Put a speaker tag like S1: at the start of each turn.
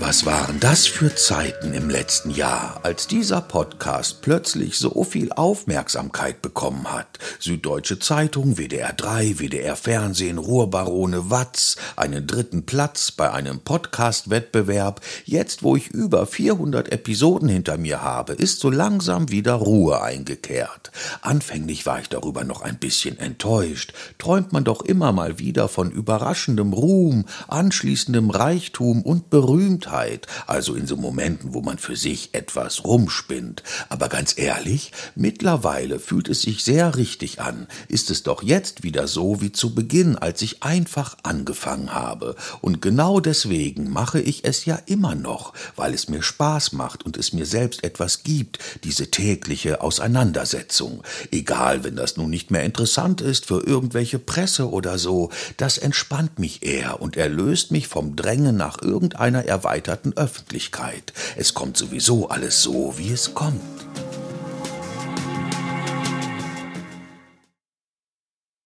S1: Was waren das für Zeiten im letzten Jahr, als dieser Podcast plötzlich so viel Aufmerksamkeit bekommen hat? Süddeutsche Zeitung, WDR 3, WDR Fernsehen, Ruhrbarone Watz, einen dritten Platz bei einem Podcast-Wettbewerb. Jetzt, wo ich über 400 Episoden hinter mir habe, ist so langsam wieder Ruhe eingekehrt. Anfänglich war ich darüber noch ein bisschen enttäuscht. Träumt man doch immer mal wieder von überraschendem Ruhm, anschließendem Reichtum und Berühmtheit Berühmtheit, also in so Momenten, wo man für sich etwas rumspinnt. Aber ganz ehrlich, mittlerweile fühlt es sich sehr richtig an. Ist es doch jetzt wieder so wie zu Beginn, als ich einfach angefangen habe. Und genau deswegen mache ich es ja immer noch, weil es mir Spaß macht und es mir selbst etwas gibt, diese tägliche Auseinandersetzung. Egal, wenn das nun nicht mehr interessant ist für irgendwelche Presse oder so, das entspannt mich eher und erlöst mich vom Drängen nach irgendeiner Erweiterung erweiterten Öffentlichkeit. Es kommt sowieso alles so, wie es kommt.